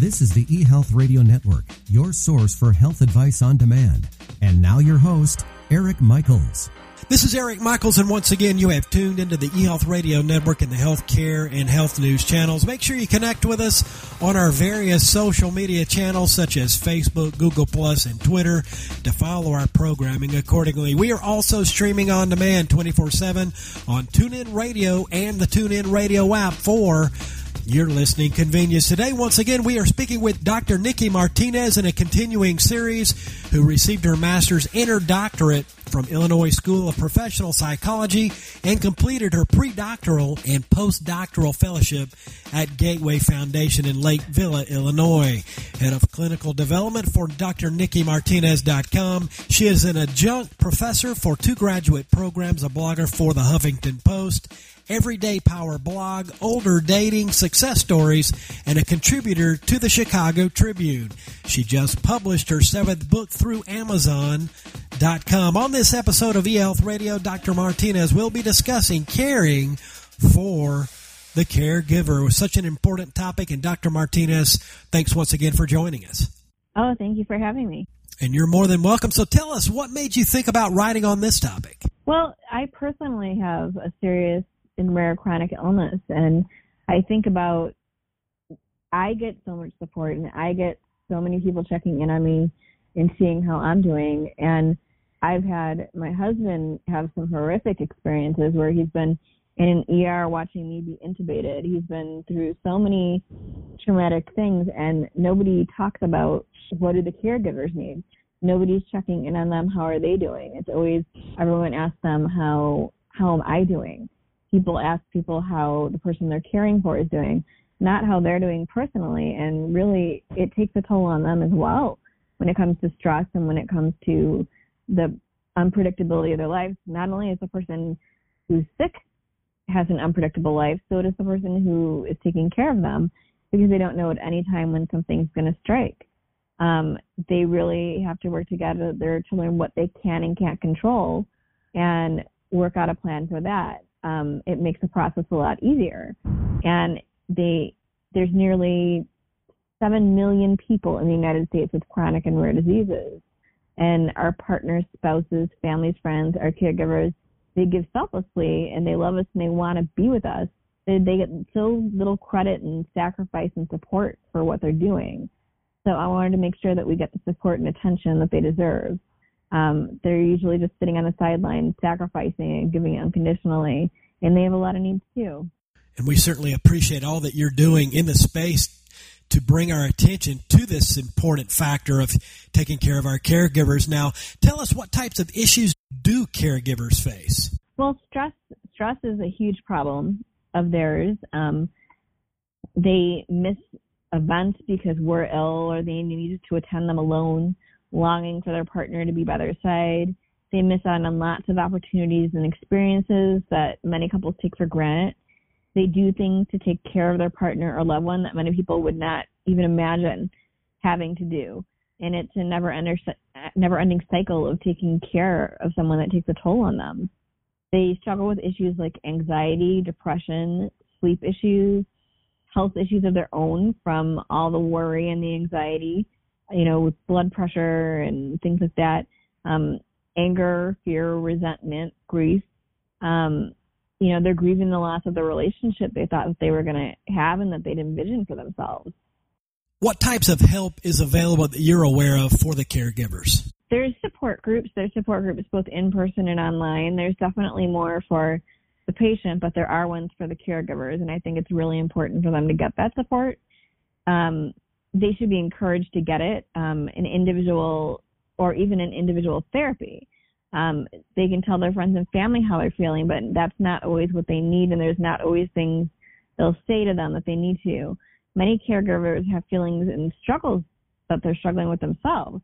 This is the eHealth Radio Network, your source for health advice on demand. And now your host, Eric Michaels. This is Eric Michaels, and once again, you have tuned into the eHealth Radio Network and the healthcare and health news channels. Make sure you connect with us on our various social media channels such as Facebook, Google Plus, and Twitter to follow our programming accordingly. We are also streaming on demand 24 7 on TuneIn Radio and the TuneIn Radio app for your listening convenience. Today, once again, we are speaking with Dr. Nikki Martinez in a continuing series who received her master's and her doctorate from Illinois School of Professional Psychology and completed her pre-doctoral and postdoctoral fellowship at Gateway Foundation in Lake Villa, Illinois. Head of Clinical Development for drnikkimartinez.com. She is an adjunct professor for two graduate programs, a blogger for the Huffington Post, Everyday Power blog, older dating, success stories, and a contributor to the Chicago Tribune. She just published her seventh book through Amazon.com. On this episode of eHealth Radio, Dr. Martinez will be discussing caring for the caregiver. Such an important topic, and Dr. Martinez, thanks once again for joining us. Oh, thank you for having me. And you're more than welcome. So tell us, what made you think about writing on this topic? Well, I personally have a serious and rare chronic illness. And I think about, I get so much support and I get so many people checking in on me and seeing how I'm doing. And I've had my husband have some horrific experiences where he's been in an ER watching me be intubated. He's been through so many traumatic things and nobody talks about what do the caregivers need. Nobody's checking in on them. How are they doing? It's always everyone asks them how how am I doing? people ask people how the person they're caring for is doing, not how they're doing personally. And really, it takes a toll on them as well when it comes to stress and when it comes to the unpredictability of their lives. Not only is the person who's sick has an unpredictable life, so does the person who is taking care of them because they don't know at any time when something's going to strike. Um, they really have to work together to learn what they can and can't control and work out a plan for that um, it makes the process a lot easier. And they there's nearly seven million people in the United States with chronic and rare diseases, and our partners, spouses, families, friends, our caregivers, they give selflessly and they love us and they want to be with us. They, they get so little credit and sacrifice and support for what they're doing. So I wanted to make sure that we get the support and attention that they deserve. Um, they're usually just sitting on the sideline, sacrificing and giving unconditionally, and they have a lot of needs too. And we certainly appreciate all that you're doing in the space to bring our attention to this important factor of taking care of our caregivers. Now, tell us what types of issues do caregivers face? Well, stress stress is a huge problem of theirs. Um, they miss events because we're ill or they need to attend them alone longing for their partner to be by their side. They miss out on lots of opportunities and experiences that many couples take for granted. They do things to take care of their partner or loved one that many people would not even imagine having to do. And it's a never ending, never ending cycle of taking care of someone that takes a toll on them. They struggle with issues like anxiety, depression, sleep issues, health issues of their own from all the worry and the anxiety you know, with blood pressure and things like that, um, anger, fear, resentment, grief. Um, you know, they're grieving the loss of the relationship they thought that they were going to have and that they'd envisioned for themselves. What types of help is available that you're aware of for the caregivers? There's support groups. There's support groups both in person and online. There's definitely more for the patient, but there are ones for the caregivers, and I think it's really important for them to get that support. Um, they should be encouraged to get it, um, an individual or even an individual therapy. Um, they can tell their friends and family how they're feeling, but that's not always what they need, and there's not always things they'll say to them that they need to. Many caregivers have feelings and struggles that they're struggling with themselves,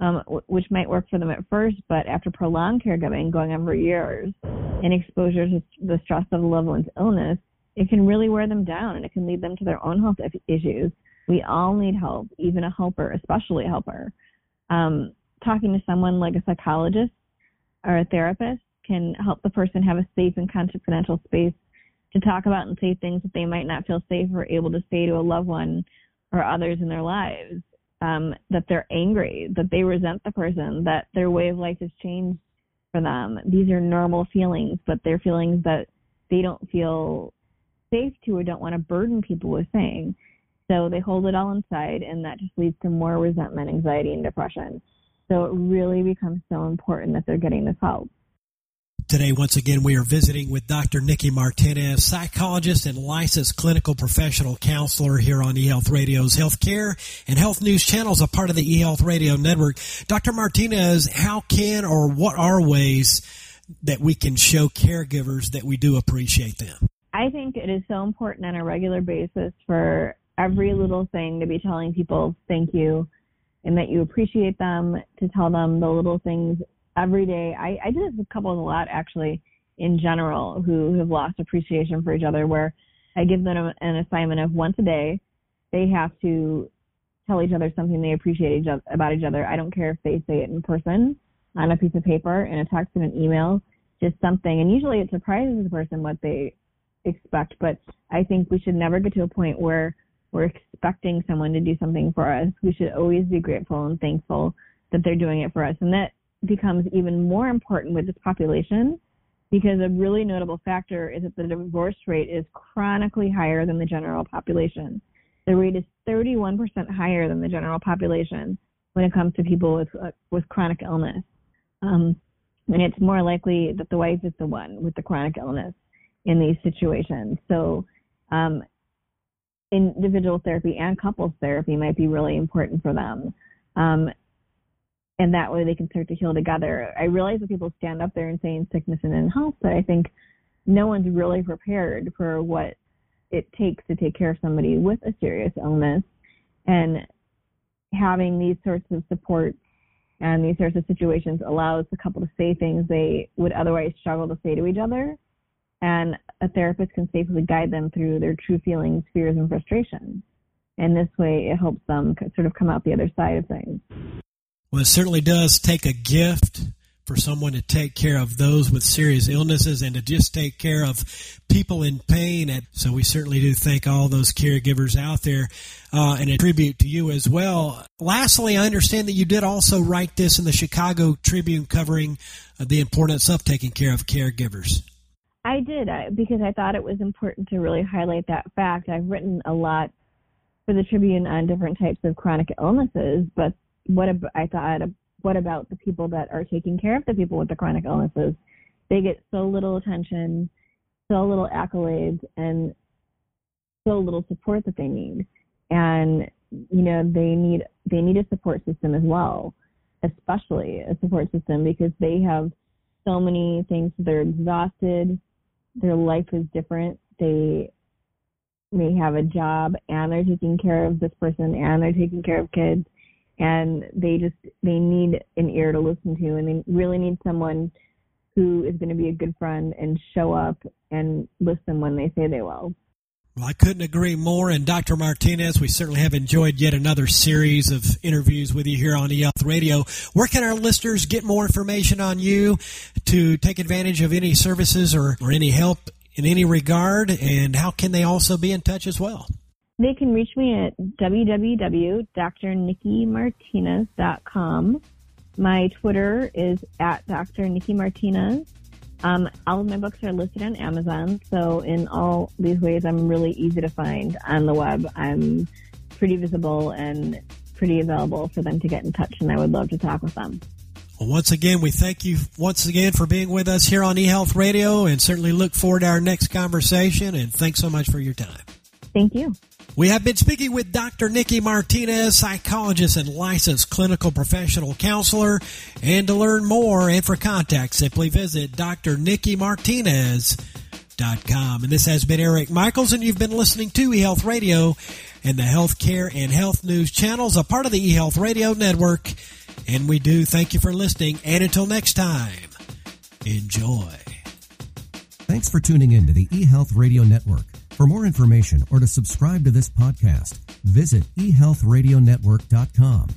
um, which might work for them at first, but after prolonged caregiving, going on for years, and exposure to the stress of a loved one's illness, it can really wear them down, and it can lead them to their own health issues we all need help, even a helper, especially a helper. Um, talking to someone like a psychologist or a therapist can help the person have a safe and confidential space to talk about and say things that they might not feel safe or able to say to a loved one or others in their lives, um, that they're angry, that they resent the person, that their way of life has changed for them. These are normal feelings, but they're feelings that they don't feel safe to or don't want to burden people with saying. So they hold it all inside, and that just leads to more resentment, anxiety, and depression. So it really becomes so important that they're getting this help. Today, once again, we are visiting with Dr. Nikki Martinez, psychologist and licensed clinical professional counselor here on eHealth Radio's Healthcare and Health News channels, a part of the eHealth Radio Network. Dr. Martinez, how can or what are ways that we can show caregivers that we do appreciate them? I think it is so important on a regular basis for every little thing to be telling people thank you and that you appreciate them, to tell them the little things every day. I, I do this with couples a lot actually in general who have lost appreciation for each other where I give them an assignment of once a day. They have to tell each other something they appreciate each other, about each other. I don't care if they say it in person, on a piece of paper, in a text, in an email, just something. And usually it surprises the person what they expect. But I think we should never get to a point where we're expecting someone to do something for us. We should always be grateful and thankful that they're doing it for us. And that becomes even more important with this population because a really notable factor is that the divorce rate is chronically higher than the general population. The rate is 31% higher than the general population when it comes to people with uh, with chronic illness. Um, and it's more likely that the wife is the one with the chronic illness in these situations. So, um, individual therapy and couples therapy might be really important for them. Um, and that way they can start to heal together. I realize that people stand up there and say in sickness and in health, but I think no one's really prepared for what it takes to take care of somebody with a serious illness. And having these sorts of supports and these sorts of situations allows the couple to say things they would otherwise struggle to say to each other. And a therapist can safely guide them through their true feelings, fears, and frustrations. And this way, it helps them sort of come out the other side of things. Well, it certainly does take a gift for someone to take care of those with serious illnesses and to just take care of people in pain. And so we certainly do thank all those caregivers out there uh, and a tribute to you as well. Lastly, I understand that you did also write this in the Chicago Tribune covering uh, the importance of taking care of caregivers. I did because I thought it was important to really highlight that fact. I've written a lot for the Tribune on different types of chronic illnesses, but what ab- I thought, what about the people that are taking care of the people with the chronic illnesses? They get so little attention, so little accolades, and so little support that they need. And you know, they need they need a support system as well, especially a support system because they have so many things. They're exhausted. Their life is different. They may have a job and they're taking care of this person and they're taking care of kids and they just they need an ear to listen to and they really need someone who is going to be a good friend and show up and listen when they say they will. Well, I couldn't agree more. And Dr. Martinez, we certainly have enjoyed yet another series of interviews with you here on eHealth Radio. Where can our listeners get more information on you to take advantage of any services or, or any help in any regard? And how can they also be in touch as well? They can reach me at www.drnikkimartinez.com. My Twitter is at Dr. Nikki Martinez. Um, all of my books are listed on Amazon, so in all these ways, I'm really easy to find on the web. I'm pretty visible and pretty available for them to get in touch, and I would love to talk with them. Well, once again, we thank you once again for being with us here on eHealth Radio, and certainly look forward to our next conversation. And thanks so much for your time. Thank you. We have been speaking with Dr. Nikki Martinez, psychologist and licensed clinical professional counselor. And to learn more and for contact, simply visit drnikkimartinez.com. And this has been Eric Michaels, and you've been listening to eHealth Radio and the Healthcare and Health News channels, a part of the eHealth Radio Network. And we do thank you for listening. And until next time, enjoy. Thanks for tuning in to the eHealth Radio Network. For more information or to subscribe to this podcast, visit ehealthradionetwork.com.